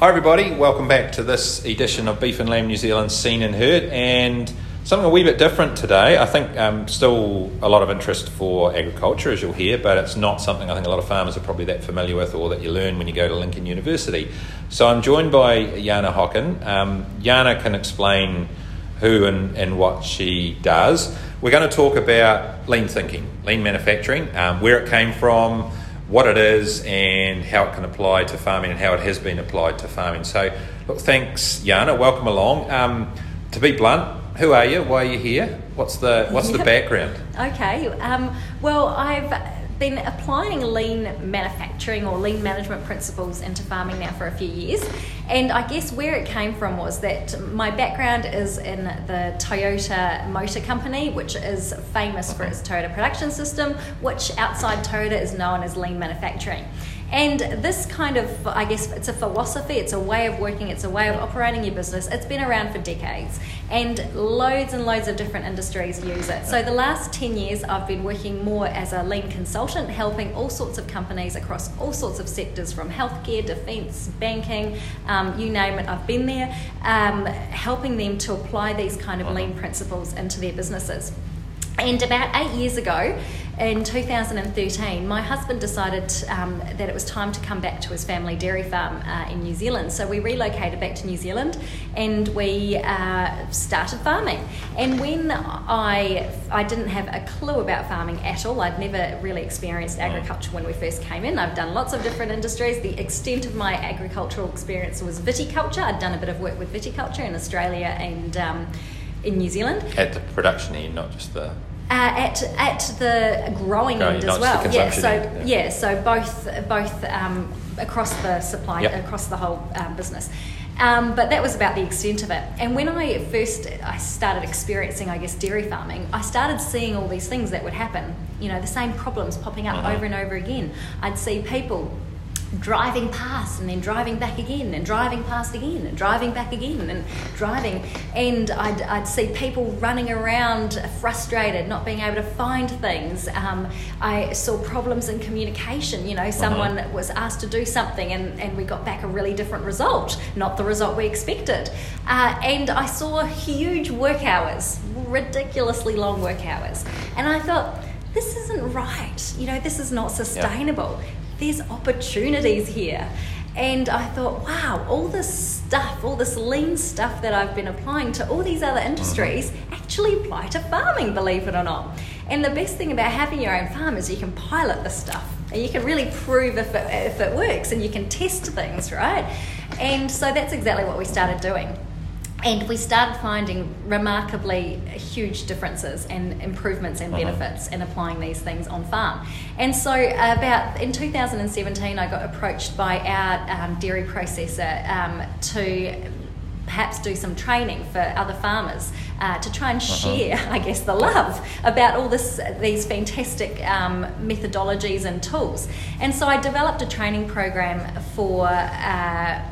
Hi, everybody. Welcome back to this edition of Beef and Lamb New Zealand Seen and Heard. And something a wee bit different today. I think um, still a lot of interest for agriculture, as you'll hear, but it's not something I think a lot of farmers are probably that familiar with or that you learn when you go to Lincoln University. So I'm joined by Jana Hocken. Um, Jana can explain who and, and what she does. We're going to talk about lean thinking, lean manufacturing, um, where it came from what it is and how it can apply to farming and how it has been applied to farming. So, look, thanks, Jana. Welcome along. Um, to be blunt, who are you? Why are you here? What's the What's the background? Okay. Um, well, I've been applying lean manufacturing or lean management principles into farming now for a few years. And I guess where it came from was that my background is in the Toyota Motor Company, which is famous for its Toyota production system, which outside Toyota is known as lean manufacturing. And this kind of, I guess, it's a philosophy, it's a way of working, it's a way of operating your business. It's been around for decades, and loads and loads of different industries use it. So, the last 10 years, I've been working more as a lean consultant, helping all sorts of companies across all sorts of sectors from healthcare, defence, banking, um, you name it, I've been there, um, helping them to apply these kind of lean principles into their businesses. And about eight years ago, in 2013, my husband decided um, that it was time to come back to his family dairy farm uh, in New Zealand. So we relocated back to New Zealand and we uh, started farming. And when I, I didn't have a clue about farming at all, I'd never really experienced agriculture when we first came in. I've done lots of different industries. The extent of my agricultural experience was viticulture. I'd done a bit of work with viticulture in Australia and um, in New Zealand. At the production end, not just the uh, at at the growing, end as well. Yeah, so yeah. yeah. so both both um, across the supply yep. across the whole um, business. Um, but that was about the extent of it. And when I first I started experiencing, I guess, dairy farming, I started seeing all these things that would happen. You know, the same problems popping up uh-huh. over and over again. I'd see people driving past and then driving back again and driving past again and driving back again and driving. And I'd, I'd see people running around frustrated not being able to find things. Um, I saw problems in communication. You know someone uh-huh. was asked to do something and, and we got back a really different result not the result we expected. Uh, and I saw huge work hours ridiculously long work hours. And I thought this isn't right. You know, this is not sustainable there's opportunities here. And I thought, wow, all this stuff, all this lean stuff that I've been applying to all these other industries uh-huh. actually apply to farming, believe it or not. And the best thing about having your own farm is you can pilot the stuff and you can really prove if it, if it works and you can test things, right? And so that's exactly what we started doing and we started finding remarkably huge differences and improvements and uh-huh. benefits uh-huh. in applying these things on farm. And so, about in 2017, I got approached by our um, dairy processor um, to perhaps do some training for other farmers uh, to try and uh-huh. share, uh-huh. I guess, the love about all this these fantastic um, methodologies and tools. And so, I developed a training program for. Uh,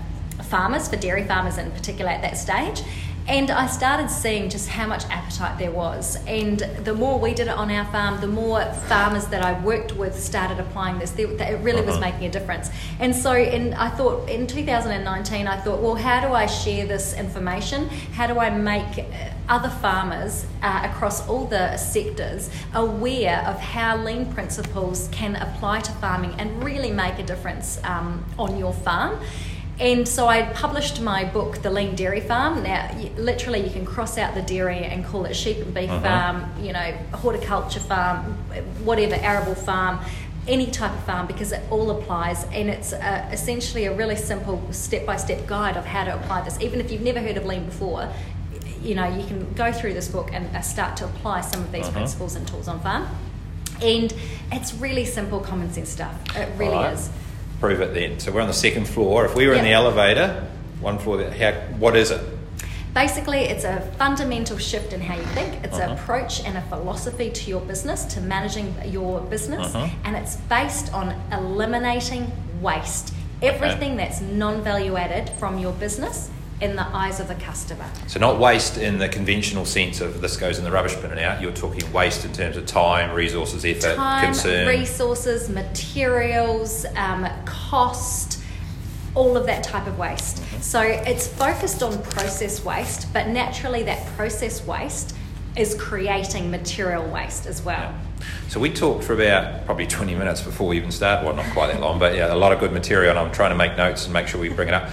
farmers, for dairy farmers in particular at that stage. And I started seeing just how much appetite there was. And the more we did it on our farm, the more farmers that I worked with started applying this. It really was uh-huh. making a difference. And so in, I thought in 2019, I thought, well, how do I share this information? How do I make uh, other farmers uh, across all the sectors aware of how lean principles can apply to farming and really make a difference um, on your farm? And so I published my book, The Lean Dairy Farm. Now, literally, you can cross out the dairy and call it sheep and beef uh-huh. farm, you know, horticulture farm, whatever, arable farm, any type of farm, because it all applies. And it's uh, essentially a really simple step by step guide of how to apply this. Even if you've never heard of lean before, you know, you can go through this book and uh, start to apply some of these uh-huh. principles and tools on farm. And it's really simple, common sense stuff. It really right. is prove it then. So we're on the second floor. If we were yep. in the elevator, one floor, how, what is it? Basically, it's a fundamental shift in how you think. It's uh-huh. an approach and a philosophy to your business, to managing your business, uh-huh. and it's based on eliminating waste. Everything okay. that's non value added from your business in the eyes of the customer. So, not waste in the conventional sense of this goes in the rubbish bin and out. You're talking waste in terms of time, resources, effort, time, concern, resources, materials, um, cost, all of that type of waste. Mm-hmm. So it's focused on process waste, but naturally that process waste is creating material waste as well. Yeah. So we talked for about probably 20 minutes before we even started. Well, not quite that long, but yeah, a lot of good material, and I'm trying to make notes and make sure we bring it up.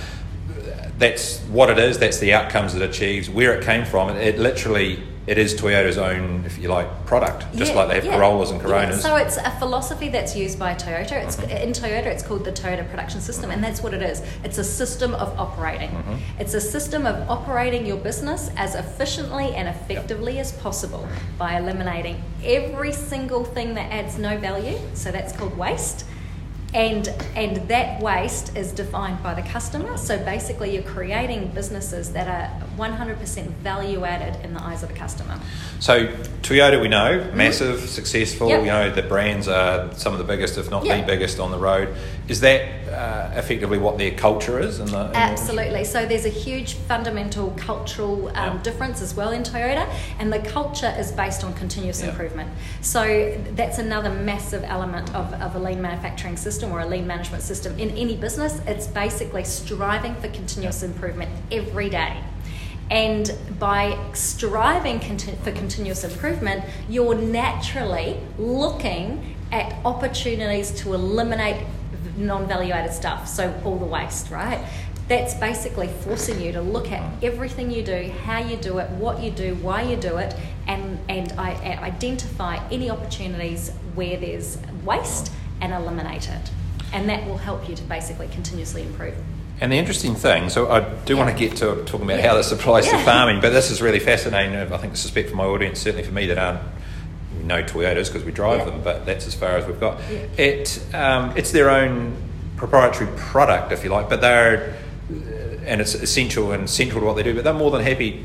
That's what it is. That's the outcomes it achieves. Where it came from, it, it literally it is Toyota's own, if you like, product, just yeah, like they have yeah. Corollas and Coronas. Yeah. So it's a philosophy that's used by Toyota. It's mm-hmm. in Toyota, it's called the Toyota Production System, mm-hmm. and that's what it is. It's a system of operating. Mm-hmm. It's a system of operating your business as efficiently and effectively yep. as possible by eliminating every single thing that adds no value. So that's called waste and and that waste is defined by the customer. So basically you're creating businesses that are 100% value added in the eyes of the customer so toyota we know mm-hmm. massive mm-hmm. successful yep. you know the brands are some of the biggest if not yep. the biggest on the road is that uh, effectively what their culture is in the, in absolutely the so there's a huge fundamental cultural um, yep. difference as well in toyota and the culture is based on continuous improvement so that's another massive element of, of a lean manufacturing system system or a lean management system in any business, it's basically striving for continuous improvement every day. And by striving conti- for continuous improvement, you're naturally looking at opportunities to eliminate non value added stuff, so all the waste, right? That's basically forcing you to look at everything you do, how you do it, what you do, why you do it, and, and I, identify any opportunities where there's waste and eliminate it. And that will help you to basically continuously improve. And the interesting thing, so I do yeah. want to get to talking about yeah. how this applies yeah. to farming, but this is really fascinating. I think this is for my audience, certainly for me that aren't we know Toyotas because we drive them, but that's as far as we've got. It um, it's their own proprietary product, if you like, but they're and it's essential and central to what they do. But they're more than happy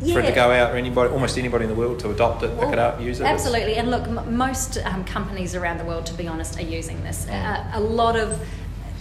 yeah. for it to go out or anybody, almost anybody in the world to adopt it, well, pick it up, use it. Absolutely, and look, m- most um, companies around the world, to be honest, are using this. Mm. Uh, a lot of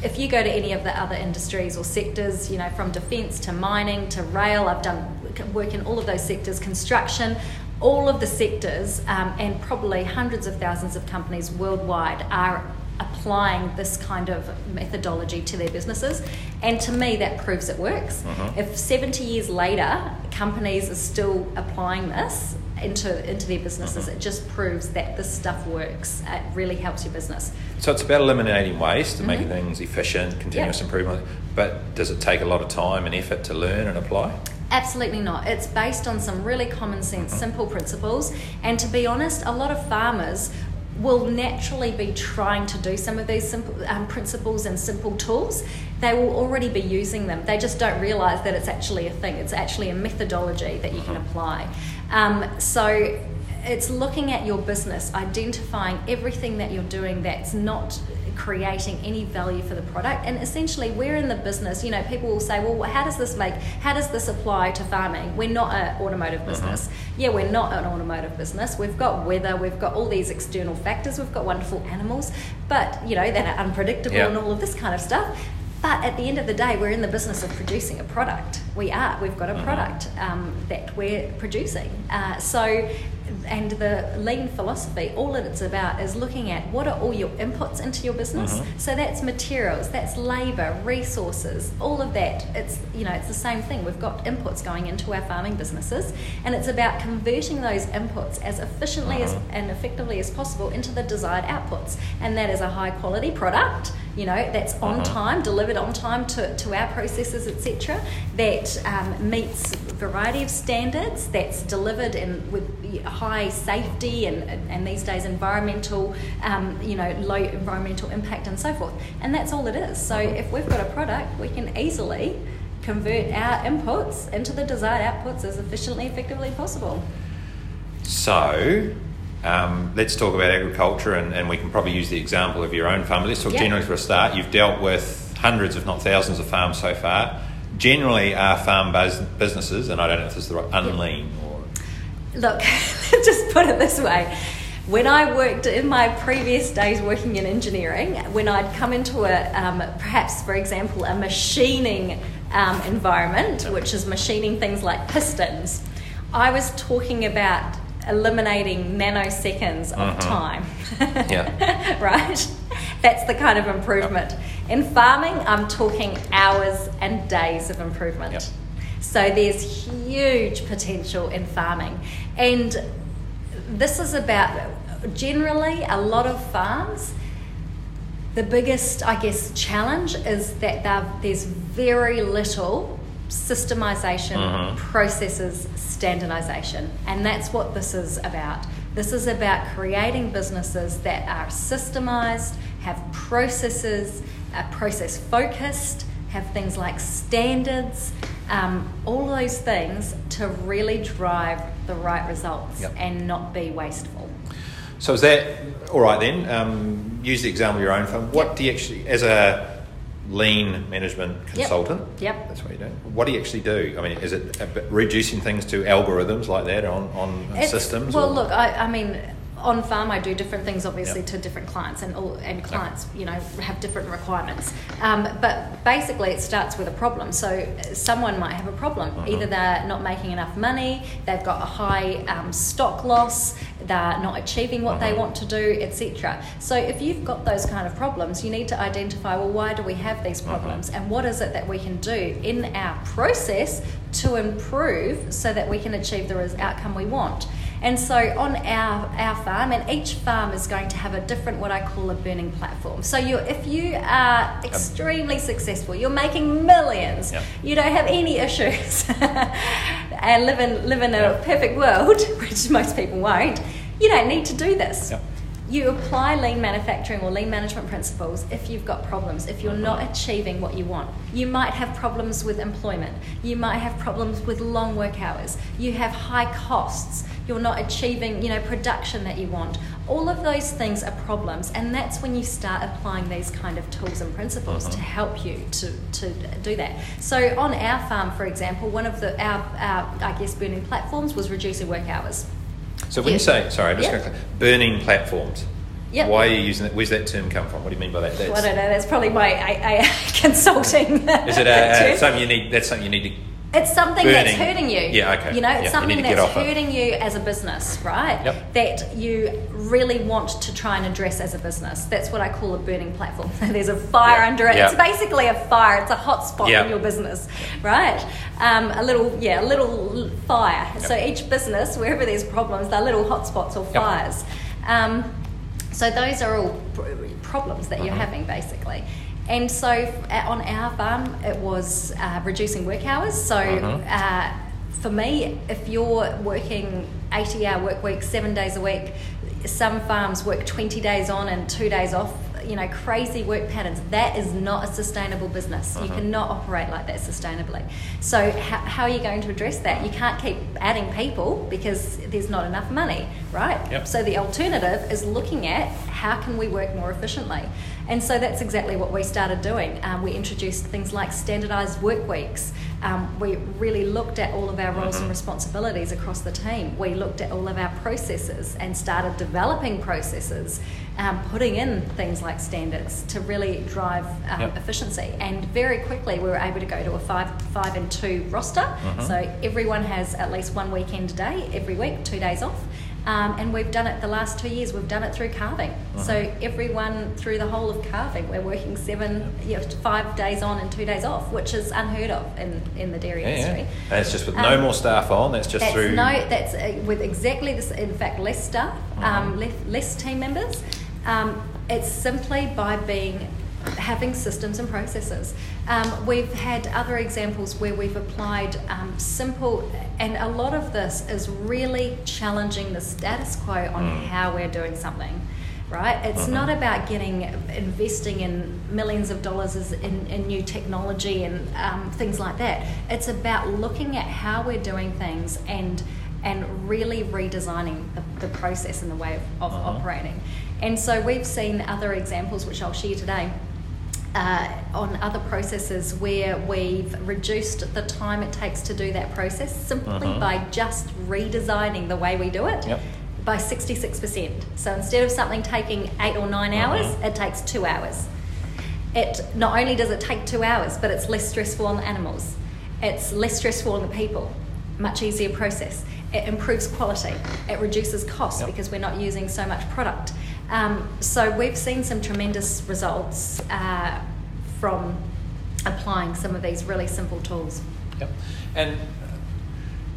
if you go to any of the other industries or sectors, you know, from defence to mining to rail, I've done work in all of those sectors, construction, all of the sectors, um, and probably hundreds of thousands of companies worldwide are applying this kind of methodology to their businesses. And to me, that proves it works. Mm-hmm. If 70 years later, companies are still applying this into, into their businesses, mm-hmm. it just proves that this stuff works. It really helps your business. So it's about eliminating waste and mm-hmm. making things efficient, continuous yep. improvement. But does it take a lot of time and effort to learn and apply? Absolutely not. It's based on some really common sense, mm-hmm. simple principles. And to be honest, a lot of farmers will naturally be trying to do some of these simple um, principles and simple tools. They will already be using them. They just don't realize that it's actually a thing. It's actually a methodology that you can uh-huh. apply. Um, so it's looking at your business, identifying everything that you're doing that's not creating any value for the product. And essentially, we're in the business. You know, people will say, "Well, how does this make? How does this apply to farming? We're not an automotive uh-huh. business. Yeah, we're not an automotive business. We've got weather. We've got all these external factors. We've got wonderful animals, but you know that are unpredictable and all of this kind of stuff." But at the end of the day, we're in the business of producing a product. We are. We've got a uh-huh. product um, that we're producing. Uh, so and the lean philosophy, all that it's about is looking at what are all your inputs into your business. Mm-hmm. So that's materials, that's labor, resources, all of that. It's you know it's the same thing. We've got inputs going into our farming businesses, and it's about converting those inputs as efficiently mm-hmm. as, and effectively as possible into the desired outputs, and that is a high quality product. You know that's on mm-hmm. time, delivered on time to, to our processes, etc. That um, meets a variety of standards. That's delivered and with high safety and, and these days environmental, um, you know, low environmental impact and so forth. And that's all it is. So if we've got a product, we can easily convert our inputs into the desired outputs as efficiently, effectively possible. So, um, let's talk about agriculture, and, and, we can probably use the example of your own farm. Let's talk generally for a start. You've dealt with hundreds, if not thousands, of farms so far. Generally, are farm businesses, and I don't know if this is the right, unlean or look, just put it this way. When I worked in my previous days working in engineering, when I'd come into a, um, perhaps for example, a machining um, environment, which is machining things like pistons, I was talking about eliminating nanoseconds of uh-huh. time. yeah. right? That's the kind of improvement. In farming, I'm talking hours and days of improvement. Yep. So there's huge potential in farming. And this is about generally a lot of farms. The biggest, I guess, challenge is that there's very little systemization, mm-hmm. processes, standardization. And that's what this is about. This is about creating businesses that are systemized, have processes, are process focused, have things like standards, um, all those things to really drive the right results yep. and not be wasteful. So is that all right then? Um, use the example of your own firm. What yep. do you actually, as a lean management consultant. Yep. yep. That's what you do. What do you actually do? I mean, is it reducing things to algorithms like that on, on systems? Well, or? look, I, I mean, on farm I do different things obviously yep. to different clients and all and clients yep. you know have different requirements um, but basically it starts with a problem so someone might have a problem uh-huh. either they're not making enough money they've got a high um, stock loss they're not achieving what uh-huh. they want to do etc so if you've got those kind of problems you need to identify well why do we have these uh-huh. problems uh-huh. and what is it that we can do in our process to improve so that we can achieve the outcome we want and so on our, our farm, and each farm is going to have a different, what I call a burning platform. So you, if you are um, extremely yep. successful, you're making millions, yep. you don't have any issues, and live in, live in a yep. perfect world, which most people won't, you don't need to do this you apply lean manufacturing or lean management principles if you've got problems, if you're not achieving what you want. You might have problems with employment, you might have problems with long work hours, you have high costs, you're not achieving, you know, production that you want. All of those things are problems, and that's when you start applying these kind of tools and principles uh-huh. to help you to, to do that. So on our farm, for example, one of the our, our I guess burning platforms was reducing work hours. So when you say, sorry, I'm just going to burning platforms. Yep. Why are you using that? Where's that term come from? What do you mean by that? That's, well, I don't know. That's probably my I, I, consulting. Is it a, a, something you need? That's something you need to it's something burning. that's hurting you. Yeah, okay. You know, it's yeah, something that's hurting you as a business, right? Yep. That you really want to try and address as a business. That's what I call a burning platform. There's a fire under it. It's basically a fire. It's a hot spot in your business, right? Um, a little, yeah, a little fire. So each business, wherever there's problems, they're little hot spots or fires. Um, so those are all problems that you're uh-huh. having, basically. And so on our farm, it was uh, reducing work hours. So uh-huh. uh, for me, if you're working 80 hour work weeks, seven days a week, some farms work 20 days on and two days off you know crazy work patterns that is not a sustainable business uh-huh. you cannot operate like that sustainably so how, how, are you going to address that you can't keep adding people because there's not enough money right yep. so the alternative is looking at how can we work more efficiently and so that's exactly what we started doing. Um, we introduced things like standardized work weeks. Um, we really looked at all of our roles mm-hmm. and responsibilities across the team. We looked at all of our processes and started developing processes, um, putting in things like standards to really drive um, yep. efficiency. And very quickly, we were able to go to a five, five and two roster. Mm-hmm. So everyone has at least one weekend a day every week, two days off. Um, and we've done it the last two years, we've done it through calving. Uh-huh. So everyone through the whole of calving, we're working seven, you know, five days on and two days off, which is unheard of in, in the dairy yeah, industry. Yeah. it's just with um, no more staff on, that's just that's through. No, that's uh, with exactly this, in fact, less staff, uh-huh. um, less, less, team members. Um, it's simply by being having systems and processes. Um, we've had other examples where we've applied um, simple, and a lot of this is really challenging the status quo on mm. how we're doing something. Right? It's mm-hmm. not about getting investing in millions of dollars in, in new technology and um, things like that. It's about looking at how we're doing things and and really redesigning the, the process and the way of, of uh-huh. operating. And so we've seen other examples, which I'll share today, uh, on other processes where we've reduced the time it takes to do that process simply uh-huh. by just redesigning the way we do it yep. by 66%. So instead of something taking eight or 9 uh-huh. hours, it takes two hours. It not only does it take two hours, but it's less stressful on the animals. It's less stressful on the people. Much easier process. It improves quality. It reduces cost yep. because we're not using so much product. Um, so we've seen some tremendous results uh, from applying some of these really simple tools. Yep. And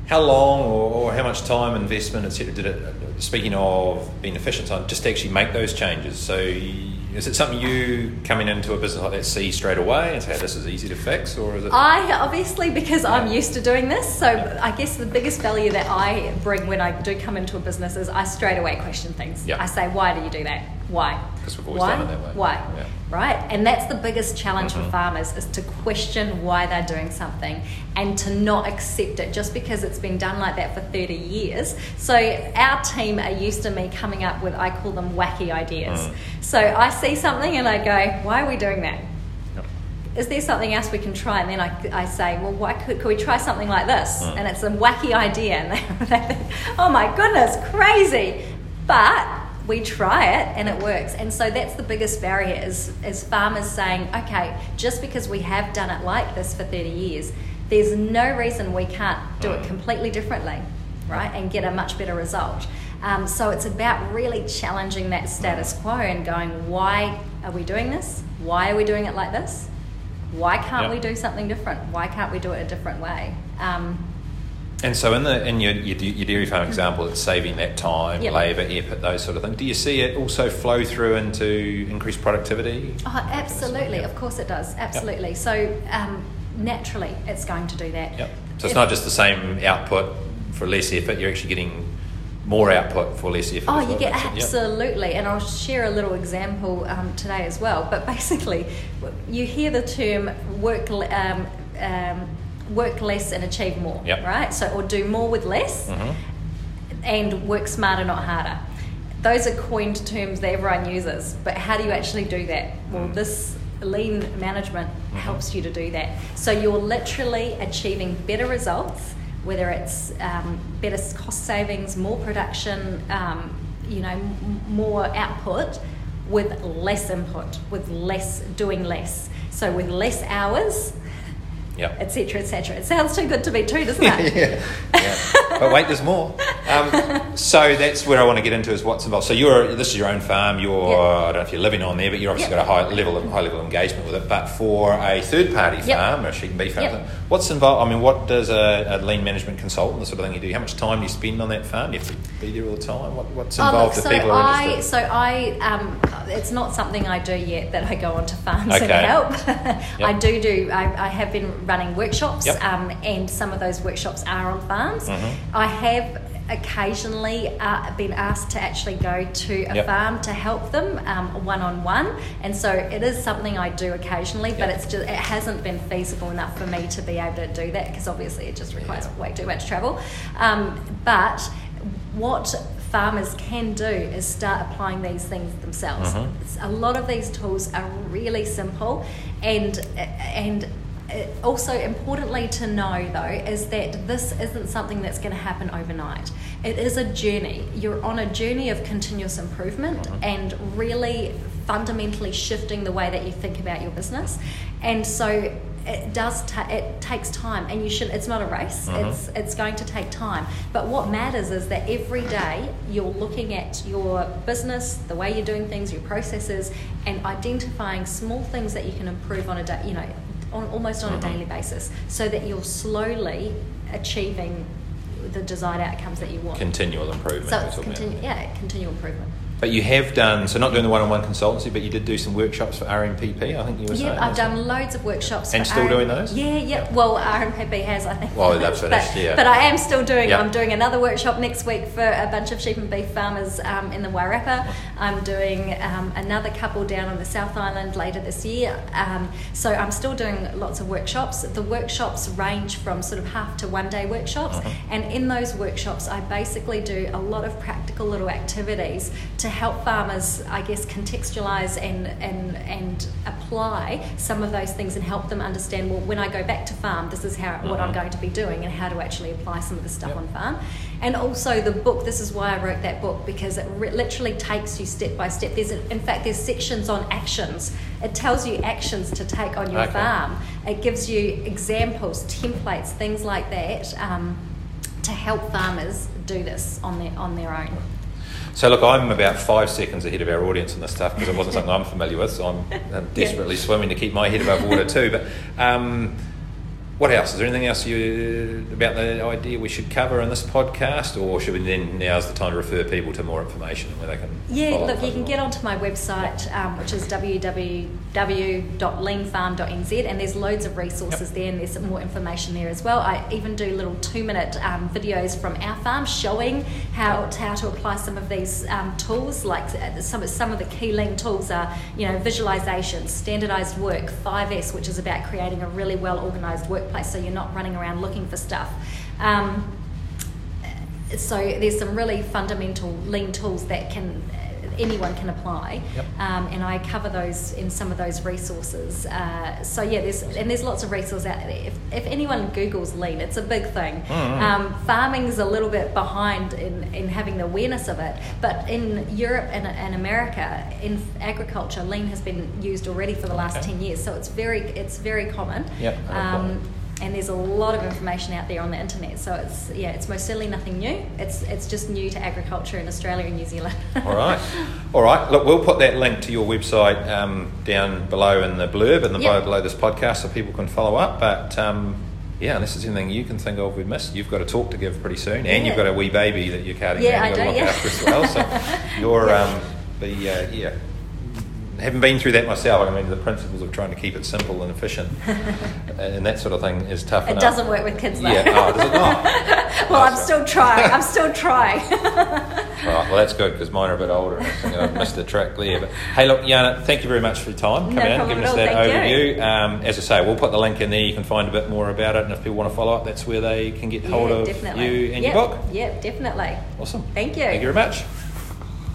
how long or, or, how much time, investment, etc., did it? Speaking of being efficient, on just to actually make those changes. So, is it something you coming into a business like that see straight away and say this is easy to fix, or is it? I obviously because yeah. I'm used to doing this, so yeah. I guess the biggest value that I bring when I do come into a business is I straight away question things. Yeah. I say, why do you do that? Why? Because we've always why? done it that way. Why? Right? And that's the biggest challenge mm-hmm. for farmers is to question why they're doing something and to not accept it just because it's been done like that for 30 years. So our team are used to me coming up with, I call them wacky ideas. Mm. So I see something and I go, why are we doing that? is there something else we can try? And then I, I say, well, why could, could we try something like this? Mm. And it's a wacky idea. And they, they think, oh my goodness, crazy. But we try it and it works. And so that's the biggest barrier is, is farmers saying, okay, just because we have done it like this for 30 years, there's no reason we can't do it completely differently, right? And get a much better result. Um, so it's about really challenging that status quo and going, why are we doing this? Why are we doing it like this? Why can't yep. we do something different? Why can't we do it a different way? Um, and so, in the in your, your, your dairy farm example, it's saving that time, yep. labour, effort, those sort of things. Do you see it also flow through into increased productivity? Oh, absolutely. Of course, it does. Absolutely. Yep. So, um, naturally, it's going to do that. Yep. So it's if, not just the same output for less effort. You're actually getting more output for less effort. Oh, you get absolutely, yep. and I'll share a little example um, today as well. But basically, you hear the term work. Um, um, work less and achieve more, yep. right? So, or do more with less mm-hmm. and work smarter, not harder. Those are coined terms that everyone uses, but how do you actually do that? Well, mm. this lean management mm-hmm. helps you to do that. So, you're literally achieving better results, whether it's um, better cost savings, more production, um, you know, m- more output with less input, with less doing less. So, with less hours. Etc., etc. It sounds too good to be true, doesn't it? yeah. yeah. But wait, there's more. Um, so that's where I want to get into is what's involved. So you're this is your own farm. You're yep. I don't know if you're living on there, but you're obviously yep. got a high level of high level of engagement with it. But for a third party farm, or sheep and beef farm, what's involved? I mean, what does a, a, lean management consultant, the sort of thing you do? How much time do you spend on that farm? Do You have to be there all the time. What, what's involved oh, look, so people are I, interested? So I, um, it's not something I do yet that I go onto farms okay. and help. I do do. I, I have been running workshops yep. um, and some of those workshops are on farms. Mm-hmm. I have occasionally uh, been asked to actually go to a yep. farm to help them one on one, and so it is something I do occasionally. Yep. But it's just it hasn't been feasible enough for me to be able to do that because obviously it just requires yeah. way too much travel. Um, but what farmers can do is start applying these things themselves. Mm-hmm. A lot of these tools are really simple, and and also importantly to know though is that this isn't something that's going to happen overnight. It is a journey. You're on a journey of continuous improvement mm-hmm. and really fundamentally shifting the way that you think about your business. And so it does ta- it takes time and you should it's not a race. Mm-hmm. it's it's going to take time. But what matters is that every day you're looking at your business the way you're doing things your processes and identifying small things that you can improve on a day you know on, almost on mm-hmm. a daily basis so that you're slowly achieving the desired outcomes that you want. Continual improvement. So it's continu- yeah, continual improvement. But you have done so not doing the one-on-one consultancy, but you did do some workshops for RMPP. I think you were saying. Yeah, I've done loads of workshops. And still RM- doing those? Yeah, yeah. Well, RMPP has, I think. Well, that's finished. But, yeah. But I am still doing. Yep. I'm doing another workshop next week for a bunch of sheep and beef farmers um, in the Wairarapa. I'm doing um, another couple down on the South Island later this year. Um, so I'm still doing lots of workshops. The workshops range from sort of half to one day workshops, uh-huh. and in those workshops, I basically do a lot of practical little activities to help farmers I guess, contextualize and, and, and apply some of those things and help them understand, well, when I go back to farm, this is how, what I'm mm-hmm. going to be doing and how to actually apply some of the stuff yep. on farm. And also the book, this is why I wrote that book, because it re- literally takes you step by step. There's, in fact, there's sections on actions. It tells you actions to take on your okay. farm. It gives you examples, templates, things like that, um, to help farmers do this on their on their own. So look, I'm about five seconds ahead of our audience on this stuff because it wasn't something I'm familiar with. So I'm, I'm desperately yeah. swimming to keep my head above water too. But um, what else? Is there anything else you about the idea we should cover in this podcast, or should we then now's the time to refer people to more information where they can? Yeah, look, you can get onto my website, um, which is www.leanfarm.nz, and there's loads of resources yep. there, and there's more information there as well. I even do little two-minute um, videos from our farm showing how to, how to apply some of these um, tools. Like uh, some some of the key lean tools are, you know, visualization, standardized work, 5S, which is about creating a really well organized work workplace so you're not running around looking for stuff. Um, so there's some really fundamental lean tools that can anyone can apply, yep. um, and I cover those in some of those resources. Uh, so yeah, there's and there's lots of resources out there. If, if anyone Google's lean, it's a big thing. Mm-hmm. Um, farming's a little bit behind in, in having the awareness of it, but in Europe and, and America, in agriculture, lean has been used already for the last okay. ten years. So it's very it's very common. Yep, um, and there's a lot of information out there on the internet. So it's yeah, it's most certainly nothing new. It's it's just new to agriculture in Australia and New Zealand. all right, all right. Look, we'll put that link to your website um, down below in the blurb and the yep. below this podcast, so people can follow up. But um, yeah, unless there's anything you can think of we've missed, you've got a talk to give pretty soon, and yeah. you've got a wee baby that you're carrying. Yeah, I do. Yeah. well. So you're yeah. um, the uh, yeah haven't been through that myself. I mean, the principles of trying to keep it simple and efficient and that sort of thing is tough. It enough. doesn't work with kids, though. Yeah, oh, does it not? well, I'm still trying. I'm still trying. right, well, that's good because mine are a bit older and I think I've missed the track there. But hey, look, Jana, thank you very much for your time coming no in, giving us that overview. Um, as I say, we'll put the link in there. You can find a bit more about it, and if people want to follow up, that's where they can get hold yeah, of definitely. you and yep. your book. Yeah, definitely. Awesome. Thank you. Thank you very much.